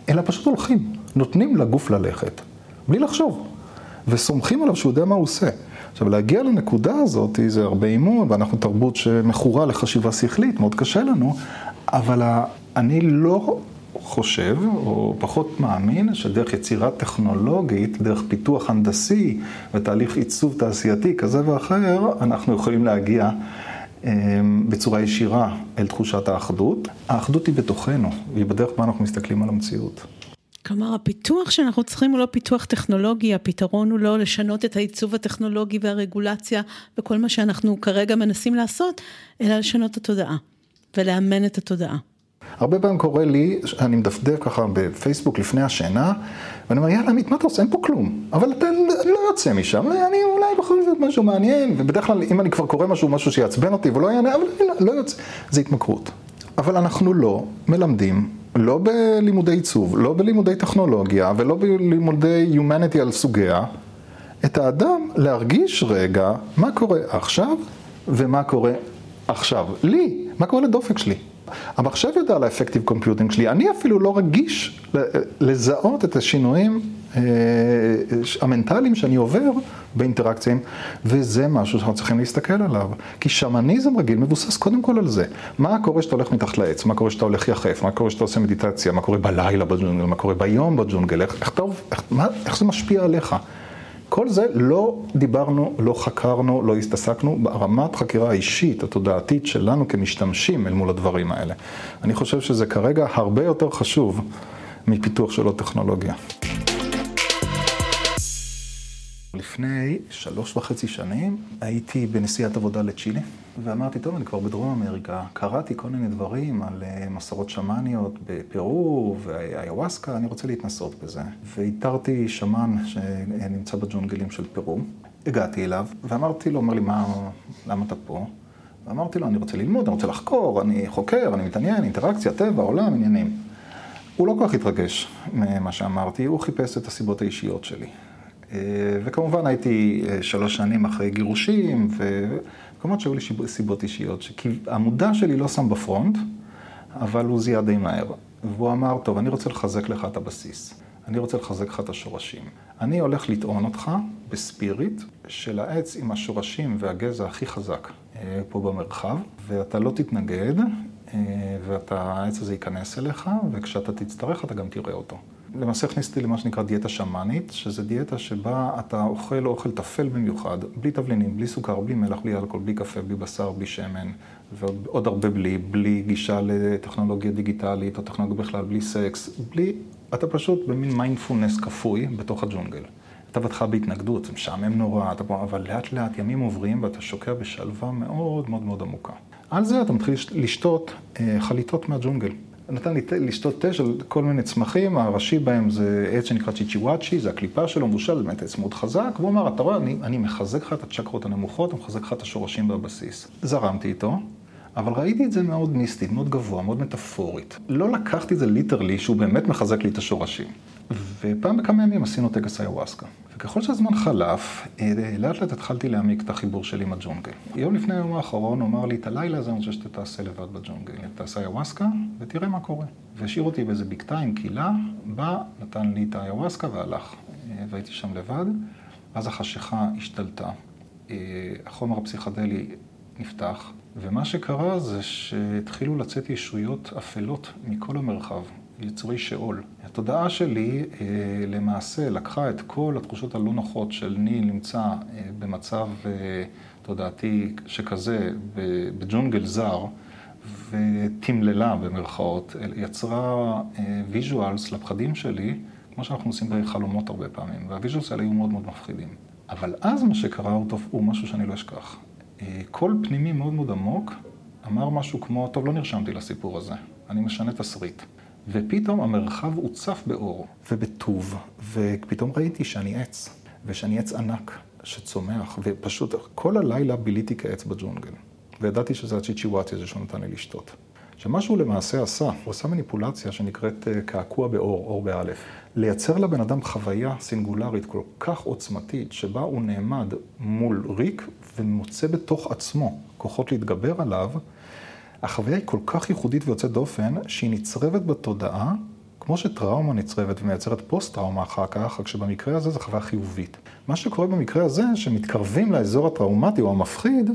אלא פשוט הולכים, נותנים לגוף ללכת, בלי לחשוב, וסומכים עליו שהוא יודע מה הוא עושה. עכשיו, להגיע לנקודה הזאת זה הרבה אימון, ואנחנו תרבות שמכורה לחשיבה שכלית, מאוד קשה לנו, אבל אני לא חושב, או פחות מאמין, שדרך יצירה טכנולוגית, דרך פיתוח הנדסי ותהליך עיצוב תעשייתי כזה ואחר, אנחנו יכולים להגיע בצורה ישירה אל תחושת האחדות. האחדות היא בתוכנו, והיא בדרך בה אנחנו מסתכלים על המציאות. כלומר, הפיתוח שאנחנו צריכים הוא לא פיתוח טכנולוגי, הפתרון הוא לא לשנות את העיצוב הטכנולוגי והרגולציה וכל מה שאנחנו כרגע מנסים לעשות, אלא לשנות את התודעה ולאמן את התודעה. הרבה פעמים קורה לי, אני מדפדף ככה בפייסבוק לפני השינה, ואני אומר, יאללה, עמית, מה אתה עושה? אין פה כלום. אבל אתה לא יוצא משם, אני אולי בכל זאת משהו מעניין, ובדרך כלל, אם אני כבר קורא משהו, משהו שיעצבן אותי ולא יענה, אבל לא יוצא, זה התמכרות. אבל אנחנו לא מלמדים לא בלימודי עיצוב, לא בלימודי טכנולוגיה ולא בלימודי Humanity על סוגיה, את האדם להרגיש רגע מה קורה עכשיו ומה קורה עכשיו. לי, מה קורה לדופק שלי? המחשב יודע על ה affective computing שלי, אני אפילו לא רגיש לזהות את השינויים אה, המנטליים שאני עובר באינטראקציה, וזה משהו שאנחנו צריכים להסתכל עליו. כי שמניזם רגיל מבוסס קודם כל על זה. מה קורה כשאתה הולך מתחת לעץ, מה קורה כשאתה הולך יחף, מה קורה כשאתה עושה מדיטציה, מה קורה בלילה בג'ונגל, מה קורה ביום בג'ונגל, איך, איך, איך, איך זה משפיע עליך. כל זה לא דיברנו, לא חקרנו, לא הסתסקנו ברמת חקירה האישית, התודעתית שלנו כמשתמשים אל מול הדברים האלה. אני חושב שזה כרגע הרבה יותר חשוב מפיתוח של עוד טכנולוגיה. לפני שלוש וחצי שנים הייתי בנסיעת עבודה לצ'ילה, ואמרתי, טוב, אני כבר בדרום אמריקה, קראתי כל מיני דברים על אה, מסורות שמאניות בפרו ואיוואסקה, אני רוצה להתנסות בזה. ואיתרתי שמן שנמצא בג'ונגלים של פרו, הגעתי אליו, ואמרתי לו, אומר לי, מה, למה אתה פה? ואמרתי לו, אני רוצה ללמוד, אני רוצה לחקור, אני חוקר, אני מתעניין, אינטראקציה, טבע, עולם, עניינים. הוא לא כל כך התרגש ממה שאמרתי, הוא חיפש את הסיבות האישיות שלי. אה, וכמובן הייתי אה, שלוש שנים אחרי גירושים, וכמובן שהיו לי סיבות אישיות, שהמודע שלי לא שם בפרונט, אבל הוא זיהה די מהר. והוא אמר, טוב, אני רוצה לחזק לך את הבסיס. אני רוצה לחזק לך את השורשים. אני הולך לטעון אותך בספיריט של העץ עם השורשים והגזע הכי חזק אה, פה במרחב, ואתה לא תתנגד, והעץ הזה ייכנס אליך, וכשאתה תצטרך אתה גם תראה אותו. למעשה הכניסתי למה שנקרא דיאטה שמאנית, שזה דיאטה שבה אתה אוכל אוכל טפל במיוחד, בלי תבלינים, בלי סוכר, בלי מלח, בלי אלכוהול, בלי קפה, בלי בשר, בלי שמן, ועוד הרבה בלי, בלי גישה לטכנולוגיה דיגיטלית או טכנולוגיה בכלל, בלי סקס, בלי, אתה פשוט במין מיינדפולנס כפוי בתוך הג'ונגל. אתה בהתחלה בהתנגדות, זה משעמם נורא, אתה, אבל לאט לאט ימים עוברים ואתה שוקע בשלווה מאוד מאוד מאוד עמוקה. על זה אתה מתחיל לשתות אה, חליטות מהג'ונגל. נתן לי לשתות תה של כל מיני צמחים, הראשי בהם זה עץ שנקרא צ'יצ'יוואצ'י, זה הקליפה שלו, מבושל, זה באמת עץ מאוד חזק, והוא אמר, אתה רואה, אני, אני מחזק לך את הצ'קרות הנמוכות, אני מחזק לך את השורשים בבסיס. זרמתי איתו, אבל ראיתי את זה מאוד מיסטית, מאוד גבוה, מאוד מטאפורית. לא לקחתי את זה literally, שהוא באמת מחזק לי את השורשים. ופעם בכמה ימים עשינו טקס איוואסקה. וככל שהזמן חלף, אה, לאט לאט התחלתי להעמיק את החיבור שלי עם הג'ונגל. יום לפני היום האחרון הוא אמר לי, את הלילה הזה אני רוצה שאתה תעשה לבד בג'ונגל. תעשה איוואסקה ותראה מה קורה. והשאיר אותי באיזה בקתה עם קהילה, בא, נתן לי את האיוואסקה והלך. אה, והייתי שם לבד, אז החשיכה השתלטה. אה, החומר הפסיכדלי נפתח, ומה שקרה זה שהתחילו לצאת ישויות אפלות מכל המרחב. יצורי שאול. התודעה שלי אה, למעשה לקחה את כל התחושות הלא נוחות של אני נמצא אה, במצב אה, תודעתי שכזה בג'ונגל זר ותמללה במרכאות, יצרה visuals לפחדים שלי, כמו שאנחנו עושים בחלומות הרבה פעמים, וה visuals האלה היו מאוד מאוד מפחידים. אבל אז מה שקרה הוא, משהו שאני לא אשכח. קול פנימי מאוד מאוד עמוק אמר משהו כמו, טוב, לא נרשמתי לסיפור הזה, אני משנה תסריט. ופתאום המרחב הוצף באור ובטוב, ופתאום ראיתי שאני עץ, ושאני עץ ענק שצומח, ופשוט כל הלילה ביליתי כעץ בג'ונגל. וידעתי שזה הצ'יצ'יוואטי הזה שהוא נתן לי לשתות. שמה שהוא למעשה עשה, הוא עשה מניפולציה שנקראת אה, קעקוע באור, אור באלף. לייצר לבן אדם חוויה סינגולרית כל כך עוצמתית, שבה הוא נעמד מול ריק ומוצא בתוך עצמו כוחות להתגבר עליו, החוויה היא כל כך ייחודית ויוצאת דופן, שהיא נצרבת בתודעה, כמו שטראומה נצרבת ומייצרת פוסט-טראומה אחר כך, רק שבמקרה הזה זו חוויה חיובית. מה שקורה במקרה הזה, שמתקרבים לאזור הטראומטי או המפחיד,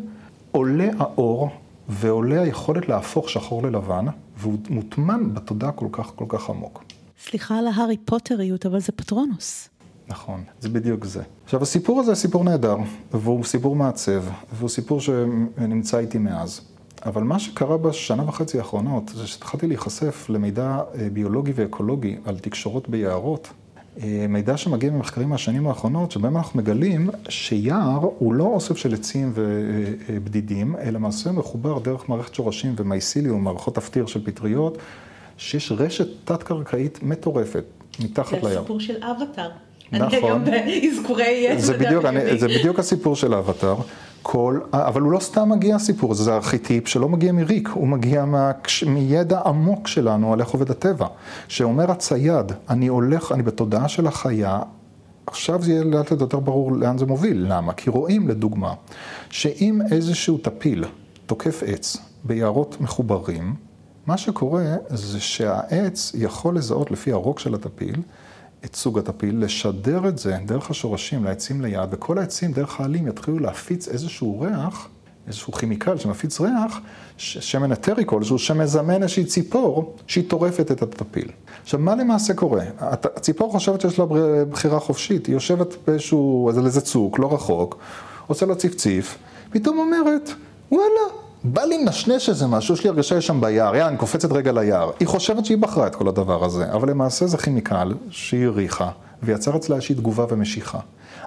עולה האור ועולה היכולת להפוך שחור ללבן, והוא מוטמן בתודעה כל כך כל כך עמוק. סליחה על ההארי פוטריות, אבל זה פטרונוס. נכון, זה בדיוק זה. עכשיו, הסיפור הזה סיפור נהדר, והוא סיפור מעצב, והוא סיפור שנמצא איתי מאז. אבל מה שקרה בשנה וחצי האחרונות, זה שהתחלתי להיחשף למידע אה, ביולוגי ואקולוגי על תקשורות ביערות. אה, מידע שמגיע ממחקרים מהשנים האחרונות, שבהם אנחנו מגלים שיער הוא לא אוסף של עצים ובדידים, אלא למעשה מחובר דרך מערכת שורשים ומייסיליום, מערכות תפטיר של פטריות, שיש רשת תת-קרקעית מטורפת מתחת ליער. זה הסיפור של אבטאר. נכון. אני היום באזכורי... זה בדיוק, אני, זה בדיוק הסיפור של האבטאר. כל, אבל הוא לא סתם מגיע הסיפור הזה, זה ארכיטיפ שלא מגיע מריק, הוא מגיע מה, מידע עמוק שלנו על איך עובד הטבע. שאומר הצייד, אני הולך, אני בתודעה של החיה, עכשיו זה יהיה לאט יותר ברור לאן זה מוביל. למה? כי רואים, לדוגמה, שאם איזשהו טפיל תוקף עץ ביערות מחוברים, מה שקורה זה שהעץ יכול לזהות לפי הרוק של הטפיל את סוג הטפיל, לשדר את זה דרך השורשים לעצים ליד, וכל העצים דרך העלים יתחילו להפיץ איזשהו ריח, איזשהו כימיקל שמפיץ ריח, שמן אתרי כלשהו, שמזמן איזושהי ציפור שהיא טורפת את הטפיל. עכשיו, מה למעשה קורה? הציפור חושבת שיש לה בחירה חופשית, היא יושבת באיזשהו, איזה צוק, לא רחוק, עושה לה ציפציף, פתאום אומרת, וואלה, בא לי לנשנש איזה משהו, יש לי הרגשה יש שם ביער, יאללה, אני קופצת רגע ליער. היא חושבת שהיא בחרה את כל הדבר הזה, אבל למעשה זה כימיקל שהיא הריחה, ויצר אצלה איזושהי תגובה ומשיכה.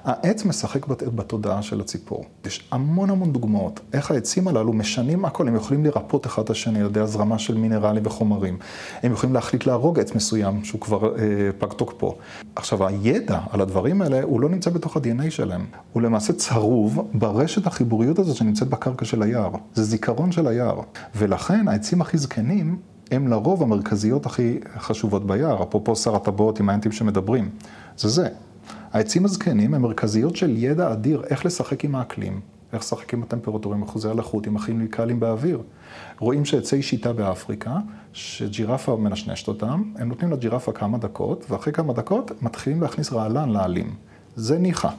העץ משחק בתודעה של הציפור. יש המון המון דוגמאות איך העצים הללו משנים הכל, הם יכולים לרפות אחד את השני על ידי הזרמה של מינרלים וחומרים. הם יכולים להחליט להרוג עץ מסוים שהוא כבר אה, פג תוקפו. עכשיו, הידע על הדברים האלה, הוא לא נמצא בתוך ה-DNA שלהם. הוא למעשה צרוב ברשת החיבוריות הזאת שנמצאת בקרקע של היער. זה זיכרון של היער. ולכן העצים הכי זקנים הם לרוב המרכזיות הכי חשובות ביער, אפרופו שר הטבעות עם האנטים שמדברים. זה זה. העצים הזקנים הם מרכזיות של ידע אדיר איך לשחק עם האקלים, איך לשחק עם הטמפרטורים, אחוזי הלחות, עם הכימיקלים באוויר. רואים שעצי שיטה באפריקה, שג'ירפה מנשנשת אותם, הם נותנים לג'ירפה כמה דקות, ואחרי כמה דקות מתחילים להכניס רעלן לעלים. זה ניחא.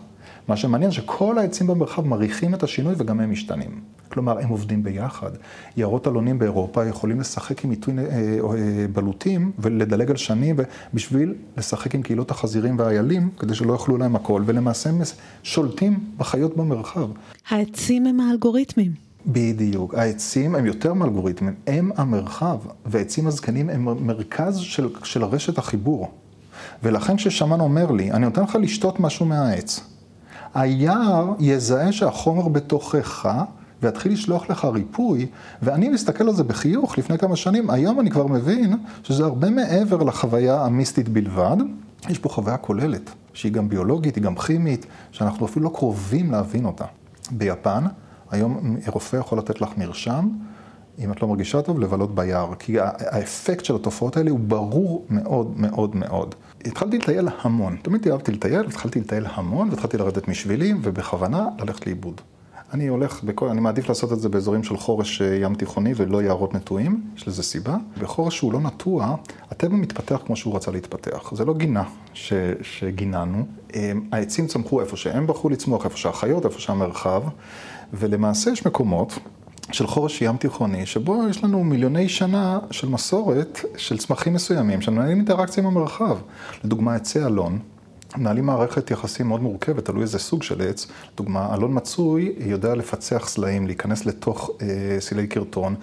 מה שמעניין שכל העצים במרחב מריחים את השינוי וגם הם משתנים. כלומר, הם עובדים ביחד. יערות אלונים באירופה יכולים לשחק עם עיתוי אה, אה, בלוטים ולדלג על שנים בשביל לשחק עם קהילות החזירים והאיילים, כדי שלא יאכלו להם הכל, ולמעשה הם שולטים בחיות במרחב. העצים הם האלגוריתמים. בדיוק. העצים הם יותר מאלגוריתמים, הם המרחב, והעצים הזקנים הם מרכז של, של הרשת החיבור. ולכן כששמן אומר לי, אני נותן לך לשתות משהו מהעץ, היער יזהה שהחומר בתוכך ויתחיל לשלוח לך ריפוי, ואני מסתכל על זה בחיוך לפני כמה שנים, היום אני כבר מבין שזה הרבה מעבר לחוויה המיסטית בלבד, יש פה חוויה כוללת, שהיא גם ביולוגית, היא גם כימית, שאנחנו אפילו לא קרובים להבין אותה. ביפן, היום רופא יכול לתת לך מרשם, אם את לא מרגישה טוב, לבלות ביער, כי האפקט של התופעות האלה הוא ברור מאוד מאוד מאוד. התחלתי לטייל המון, תמיד אהבתי לטייל, התחלתי לטייל המון, והתחלתי לרדת משבילים, ובכוונה ללכת לאיבוד. אני הולך, בכל, אני מעדיף לעשות את זה באזורים של חורש אה, ים תיכוני ולא יערות נטועים, יש לזה סיבה. בחורש שהוא לא נטוע, הטבע מתפתח כמו שהוא רצה להתפתח. זה לא גינה ש, שגיננו. אה, העצים צמחו איפה שהם בחרו לצמוח, איפה שהחיות, איפה שהמרחב, ולמעשה יש מקומות של חורש ים תיכוני, שבו יש לנו מיליוני שנה של מסורת של צמחים מסוימים, שמנהלים אינטראקציה עם המרחב. לדוגמה, עצי אלון. מנהלים מערכת יחסים מאוד מורכבת, תלוי איזה סוג של עץ. לדוגמה, אלון מצוי יודע לפצח סלעים, להיכנס לתוך אה, סילי קרטון.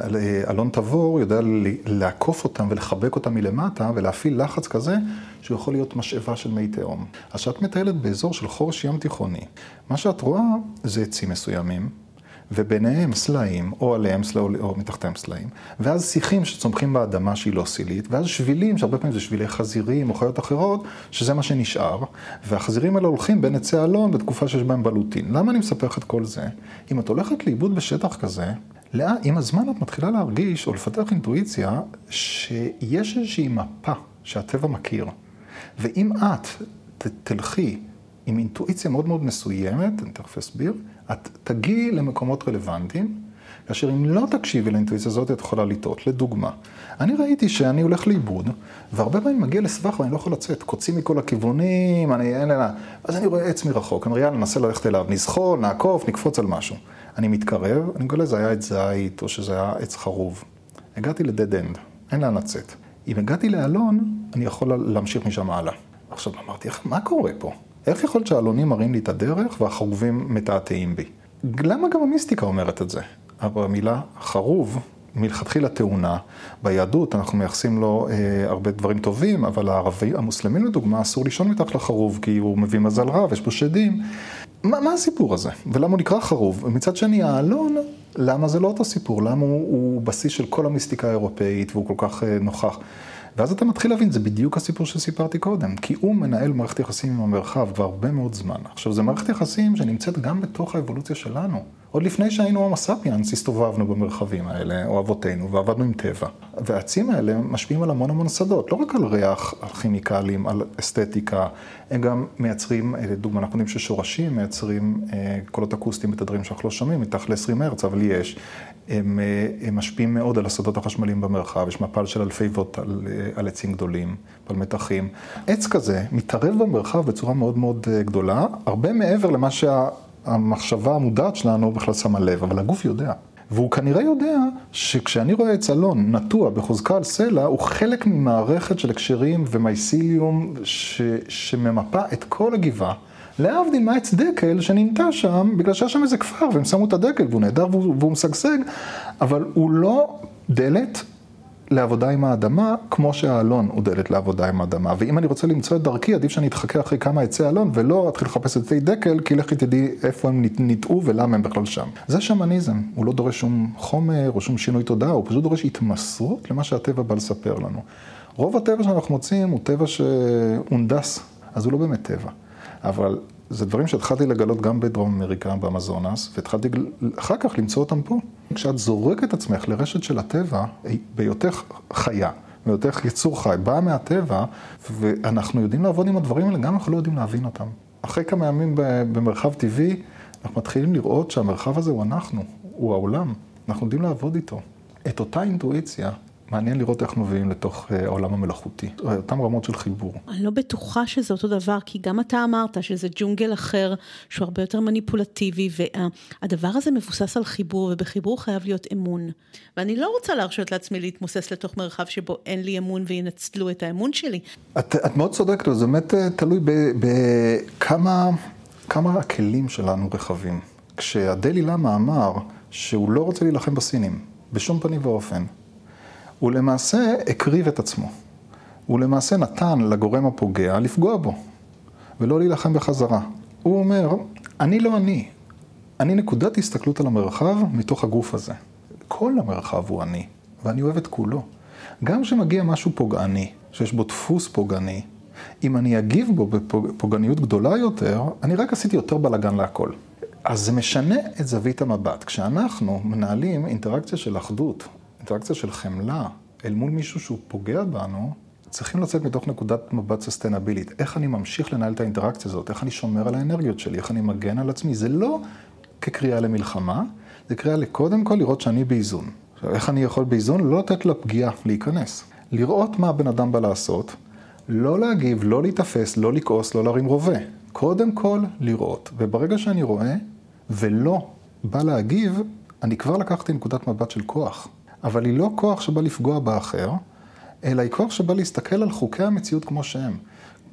אה, אלון תבור יודע לעקוף אותם ולחבק אותם מלמטה ולהפעיל לחץ כזה שהוא יכול להיות משאבה של מי תהום. אז כשאת מטיילת באזור של חורש ים תיכוני, מה שאת רואה זה עצים מסוימים. וביניהם סלעים, או עליהם סלעים, או מתחתיהם סלעים, ואז שיחים שצומחים באדמה שהיא לא סילית, ואז שבילים, שהרבה פעמים זה שבילי חזירים או חיות אחרות, שזה מה שנשאר, והחזירים האלה הולכים בין עצי אלון בתקופה שיש בהם בלוטין. למה אני מספר לך את כל זה? אם את הולכת לאיבוד בשטח כזה, עם הזמן את מתחילה להרגיש, או לפתח אינטואיציה, שיש איזושהי מפה שהטבע מכיר. ואם את תלכי עם אינטואיציה מאוד מאוד מסוימת, אני תכף אסביר, את תגיעי למקומות רלוונטיים, כאשר אם לא תקשיבי לאינטואיציה הזאת, את יכולה לטעות. לדוגמה, אני ראיתי שאני הולך לאיבוד, והרבה פעמים מגיע לסבך ואני לא יכול לצאת. קוצים מכל הכיוונים, אני אין לה... אז אני רואה עץ מרחוק, אני יאללה, ננסה ללכת אליו, נזחול, נעקוף, נקפוץ על משהו. אני מתקרב, אני מגלה זה היה עץ זית, או שזה היה עץ חרוב. הגעתי לדד אנד, אין לאן לצאת. אם הגעתי לאלון, אני יכול להמשיך משם הלאה. עכשיו אמרתי, מה קורה פה? איך יכול להיות שהעלונים מראים לי את הדרך והחרובים מתעתעים בי? למה גם המיסטיקה אומרת את זה? אבל המילה חרוב מלכתחילה טעונה. ביהדות אנחנו מייחסים לו אה, הרבה דברים טובים, אבל הערבי, המוסלמים לדוגמה, אסור לישון מתחת לחרוב, כי הוא מביא מזל רע ויש בו שדים. מה, מה הסיפור הזה? ולמה הוא נקרא חרוב? ומצד שני, העלון, למה זה לא אותו סיפור? למה הוא, הוא בסיס של כל המיסטיקה האירופאית והוא כל כך אה, נוכח? ואז אתה מתחיל להבין, זה בדיוק הסיפור שסיפרתי קודם, כי הוא מנהל מערכת יחסים עם המרחב כבר הרבה מאוד זמן. עכשיו, זו מערכת יחסים שנמצאת גם בתוך האבולוציה שלנו. עוד לפני שהיינו הומו ספיאנס, הסתובבנו במרחבים האלה, או אבותינו, ועבדנו עם טבע. והעצים האלה משפיעים על המון המון שדות, לא רק על ריח, על כימיקלים, על אסתטיקה, הם גם מייצרים, לדוגמה, אנחנו יודעים ששורשים מייצרים אה, קולות אקוסטיים בתדרים שאנחנו לא שומעים, מתחת ל-20 הרץ, אבל יש. הם, אה, הם משפיעים מאוד על השדות החשמליים במרחב, יש מפל של אלפי ווט על, אה, על עצים גדולים, על מתחים. עץ כזה מתערב במרחב בצורה מאוד מאוד גדולה, הרבה מעבר למה שה... המחשבה המודעת שלנו בכלל שמה לב, אבל הגוף יודע. והוא כנראה יודע שכשאני רואה עץ אלון נטוע בחוזקה על סלע, הוא חלק ממערכת של הקשרים ומייסיליום ש... שממפה את כל הגבעה. להבדיל מהעץ דקל שננטע שם, בגלל שהיה שם איזה כפר והם שמו את הדקל והוא נהדר והוא משגשג, אבל הוא לא דלת לעבודה עם האדמה, כמו שהאלון הוא דלת לעבודה עם האדמה. ואם אני רוצה למצוא את דרכי, עדיף שאני אתחכה אחרי כמה עצי אלון, ולא אתחיל לחפש את עצי דקל, כי לכי תדעי איפה הם ניטעו ולמה הם בכלל שם. זה שמניזם, הוא לא דורש שום חומר או שום שינוי תודעה, הוא פשוט דורש התמסרות למה שהטבע בא לספר לנו. רוב הטבע שאנחנו מוצאים הוא טבע שהונדס, אז הוא לא באמת טבע. אבל זה דברים שהתחלתי לגלות גם בדרום אמריקה, באמזונס, והתחלתי אחר כך למצוא אותם פה. כשאת זורקת עצמך לרשת של הטבע, בהיותך חיה, בהיותך יצור חי, באה מהטבע, ואנחנו יודעים לעבוד עם הדברים האלה, גם אנחנו לא יודעים להבין אותם. אחרי כמה ימים במרחב טבעי, אנחנו מתחילים לראות שהמרחב הזה הוא אנחנו, הוא העולם, אנחנו יודעים לעבוד איתו. את אותה אינטואיציה מעניין לראות איך מביאים לתוך אה, העולם המלאכותי, אותן רמות של חיבור. אני לא בטוחה שזה אותו דבר, כי גם אתה אמרת שזה ג'ונגל אחר, שהוא הרבה יותר מניפולטיבי, והדבר הזה מבוסס על חיבור, ובחיבור חייב להיות אמון. ואני לא רוצה להרשות לעצמי להתמוסס לתוך מרחב שבו אין לי אמון וינצלו את האמון שלי. את, את מאוד צודקת, זה באמת אה, תלוי בכמה כמה הכלים שלנו רחבים. כשהדלי למה אמר שהוא לא רוצה להילחם בסינים, בשום פנים ואופן. הוא למעשה הקריב את עצמו. הוא למעשה נתן לגורם הפוגע לפגוע בו, ולא להילחם בחזרה. הוא אומר, אני לא אני, אני נקודת הסתכלות על המרחב מתוך הגוף הזה. כל המרחב הוא אני, ואני אוהב את כולו. גם כשמגיע משהו פוגעני, שיש בו דפוס פוגעני, אם אני אגיב בו בפוגעניות גדולה יותר, אני רק עשיתי יותר בלאגן להכל. אז זה משנה את זווית המבט. כשאנחנו מנהלים אינטראקציה של אחדות, אינטראקציה של חמלה אל מול מישהו שהוא פוגע בנו, צריכים לצאת מתוך נקודת מבט סוסטנבילית. איך אני ממשיך לנהל את האינטראקציה הזאת, איך אני שומר על האנרגיות שלי, איך אני מגן על עצמי. זה לא כקריאה למלחמה, זה קריאה לקודם כל לראות שאני באיזון. עכשיו, איך אני יכול באיזון? לא לתת לפגיעה להיכנס. לראות מה הבן אדם בא לעשות, לא להגיב, לא להיתפס, לא לכעוס, לא להרים רובה. קודם כל לראות. וברגע שאני רואה ולא בא להגיב, אני כבר לקחתי נקודת מבט של כוח. אבל היא לא כוח שבא לפגוע באחר, אלא היא כוח שבא להסתכל על חוקי המציאות כמו שהם.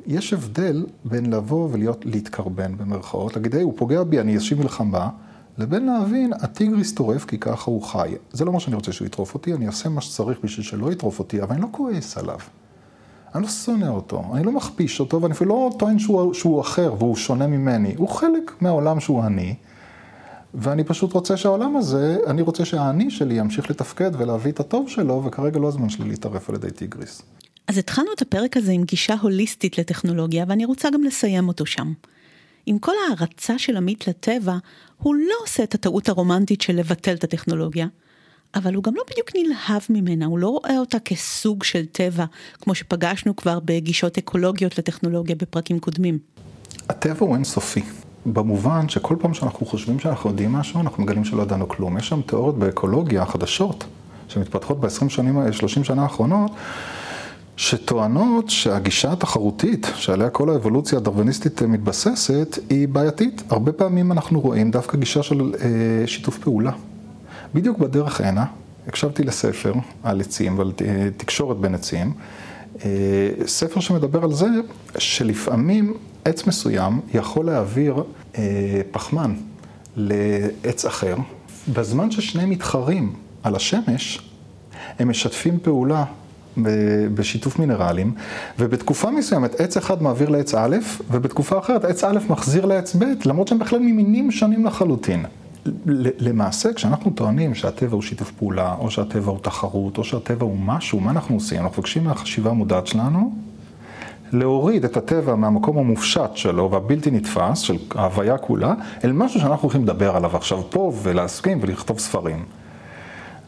יש הבדל בין לבוא ולהיות, להתקרבן במרכאות, להגיד, היי, הוא פוגע בי, אני אשיב מלחמה, לבין להבין, הטיגריס טורף כי ככה הוא חי. זה לא מה שאני רוצה שהוא יטרוף אותי, אני אעשה מה שצריך בשביל שלא יטרוף אותי, אבל אני לא כועס עליו. אני לא שונא אותו, אני לא מכפיש אותו, ואני אפילו לא טוען שהוא, שהוא אחר והוא שונה ממני. הוא חלק מהעולם שהוא אני, ואני פשוט רוצה שהעולם הזה, אני רוצה שהאני שלי ימשיך לתפקד ולהביא את הטוב שלו, וכרגע לא הזמן שלי להתערף על ידי טיגריס. אז התחלנו את הפרק הזה עם גישה הוליסטית לטכנולוגיה, ואני רוצה גם לסיים אותו שם. עם כל ההערצה של עמית לטבע, הוא לא עושה את הטעות הרומנטית של לבטל את הטכנולוגיה, אבל הוא גם לא בדיוק נלהב ממנה, הוא לא רואה אותה כסוג של טבע, כמו שפגשנו כבר בגישות אקולוגיות לטכנולוגיה בפרקים קודמים. הטבע הוא אינסופי. במובן שכל פעם שאנחנו חושבים שאנחנו יודעים משהו, אנחנו מגלים שלא ידענו כלום. יש שם תיאוריות באקולוגיה חדשות, שמתפתחות ב-20 שנים, 30 שנה האחרונות, שטוענות שהגישה התחרותית, שעליה כל האבולוציה הדרוויניסטית מתבססת, היא בעייתית. הרבה פעמים אנחנו רואים דווקא גישה של אה, שיתוף פעולה. בדיוק בדרך הנה, הקשבתי לספר על עצים ועל תקשורת בין עצים. ספר שמדבר על זה שלפעמים עץ מסוים יכול להעביר פחמן לעץ אחר, בזמן ששניהם מתחרים על השמש, הם משתפים פעולה בשיתוף מינרלים, ובתקופה מסוימת עץ אחד מעביר לעץ א', ובתקופה אחרת עץ א' מחזיר לעץ ב', למרות שהם בכלל ממינים שונים לחלוטין. למעשה, כשאנחנו טוענים שהטבע הוא שיתוף פעולה, או שהטבע הוא תחרות, או שהטבע הוא משהו, מה אנחנו עושים? אנחנו מבקשים מהחשיבה המודעת שלנו להוריד את הטבע מהמקום המופשט שלו והבלתי נתפס, של ההוויה כולה, אל משהו שאנחנו הולכים לדבר עליו עכשיו פה, ולהסכים ולכתוב ספרים.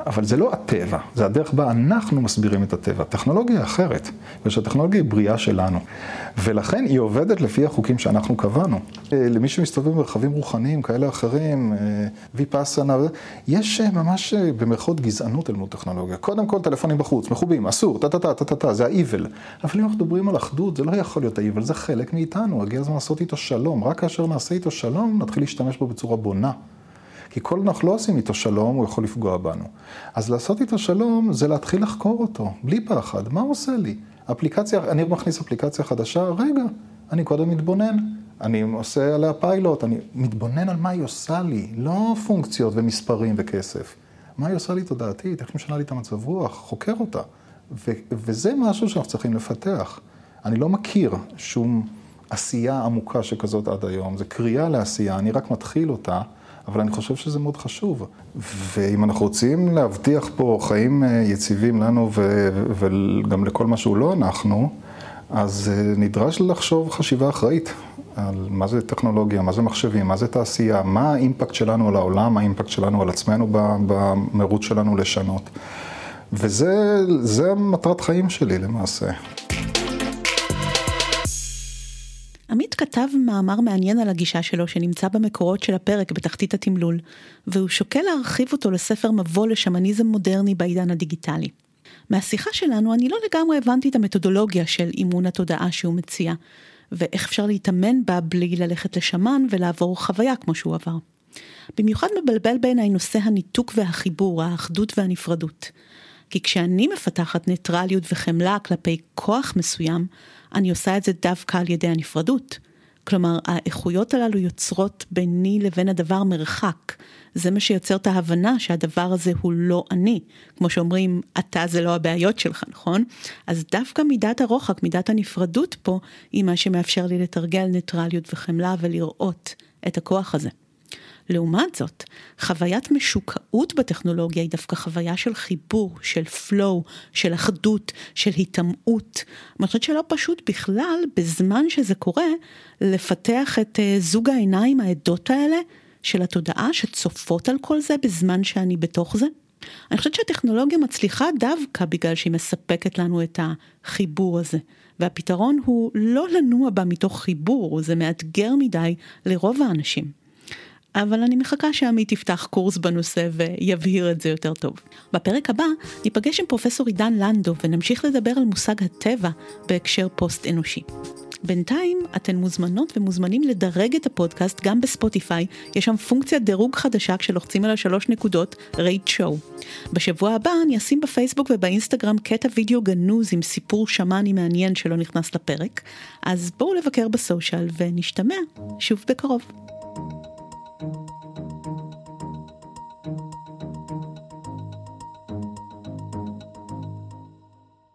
אבל זה לא הטבע, זה הדרך בה אנחנו מסבירים את הטבע. טכנולוגיה אחרת, ושהטכנולוגיה היא בריאה שלנו. ולכן היא עובדת לפי החוקים שאנחנו קבענו. אה, למי שמסתובב במרחבים רוחניים כאלה או אחרים, אה, ויפאסנה, יש אה, ממש במרכאות גזענות אל מול טכנולוגיה. קודם כל טלפונים בחוץ, מחובים, אסור, טה-טה-טה, טה-טה-טה, זה ה-evil. אבל אם אנחנו מדברים על אחדות, זה לא יכול להיות ה-evil, זה חלק מאיתנו, הגיע הזמן לעשות איתו שלום. רק כאשר נעשה איתו שלום, נתחיל להשתמש בו בצורה בונה. כי כל אנחנו לא עושים איתו שלום, הוא יכול לפגוע בנו. אז לעשות איתו שלום זה להתחיל לחקור אותו, בלי פחד. מה הוא עושה לי? אפליקציה, אני מכניס אפליקציה חדשה, רגע, אני קודם מתבונן. אני עושה עליה פיילוט, אני מתבונן על מה היא עושה לי, לא פונקציות ומספרים וכסף. מה היא עושה לי תודעתית, איך משנה לי את המצב רוח, חוקר אותה. ו- וזה משהו שאנחנו צריכים לפתח. אני לא מכיר שום עשייה עמוקה שכזאת עד היום, זה קריאה לעשייה, אני רק מתחיל אותה. אבל אני חושב שזה מאוד חשוב. ואם אנחנו רוצים להבטיח פה חיים אה, יציבים לנו וגם לכל מה שהוא לא אנחנו, אז אה, נדרש לחשוב חשיבה אחראית על מה זה טכנולוגיה, מה זה מחשבים, מה זה תעשייה, מה האימפקט שלנו על העולם, מה האימפקט שלנו על עצמנו במרוץ שלנו לשנות. וזה מטרת חיים שלי למעשה. כתב מאמר מעניין על הגישה שלו שנמצא במקורות של הפרק בתחתית התמלול, והוא שוקל להרחיב אותו לספר מבוא לשמניזם מודרני בעידן הדיגיטלי. מהשיחה שלנו אני לא לגמרי הבנתי את המתודולוגיה של אימון התודעה שהוא מציע, ואיך אפשר להתאמן בה בלי ללכת לשמן ולעבור חוויה כמו שהוא עבר. במיוחד מבלבל בעיניי נושא הניתוק והחיבור, האחדות והנפרדות. כי כשאני מפתחת ניטרליות וחמלה כלפי כוח מסוים, אני עושה את זה דווקא על ידי הנפרדות. כלומר, האיכויות הללו יוצרות ביני לבין הדבר מרחק. זה מה שיוצר את ההבנה שהדבר הזה הוא לא אני. כמו שאומרים, אתה זה לא הבעיות שלך, נכון? אז דווקא מידת הרוחק, מידת הנפרדות פה, היא מה שמאפשר לי לתרגל ניטרליות וחמלה ולראות את הכוח הזה. לעומת זאת, חוויית משוקעות בטכנולוגיה היא דווקא חוויה של חיבור, של flow, של אחדות, של היטמעות. אני חושבת שלא פשוט בכלל, בזמן שזה קורה, לפתח את uh, זוג העיניים העדות האלה של התודעה שצופות על כל זה בזמן שאני בתוך זה. אני חושבת שהטכנולוגיה מצליחה דווקא בגלל שהיא מספקת לנו את החיבור הזה. והפתרון הוא לא לנוע בה מתוך חיבור, זה מאתגר מדי לרוב האנשים. אבל אני מחכה שעמית יפתח קורס בנושא ויבהיר את זה יותר טוב. בפרק הבא ניפגש עם פרופסור עידן לנדו ונמשיך לדבר על מושג הטבע בהקשר פוסט אנושי. בינתיים אתן מוזמנות ומוזמנים לדרג את הפודקאסט גם בספוטיפיי, יש שם פונקציית דירוג חדשה כשלוחצים על השלוש נקודות rate show. בשבוע הבא אני אשים בפייסבוק ובאינסטגרם קטע וידאו גנוז עם סיפור שמאני מעניין שלא נכנס לפרק, אז בואו לבקר ב social ונשתמע שוב בקרוב. Thank you.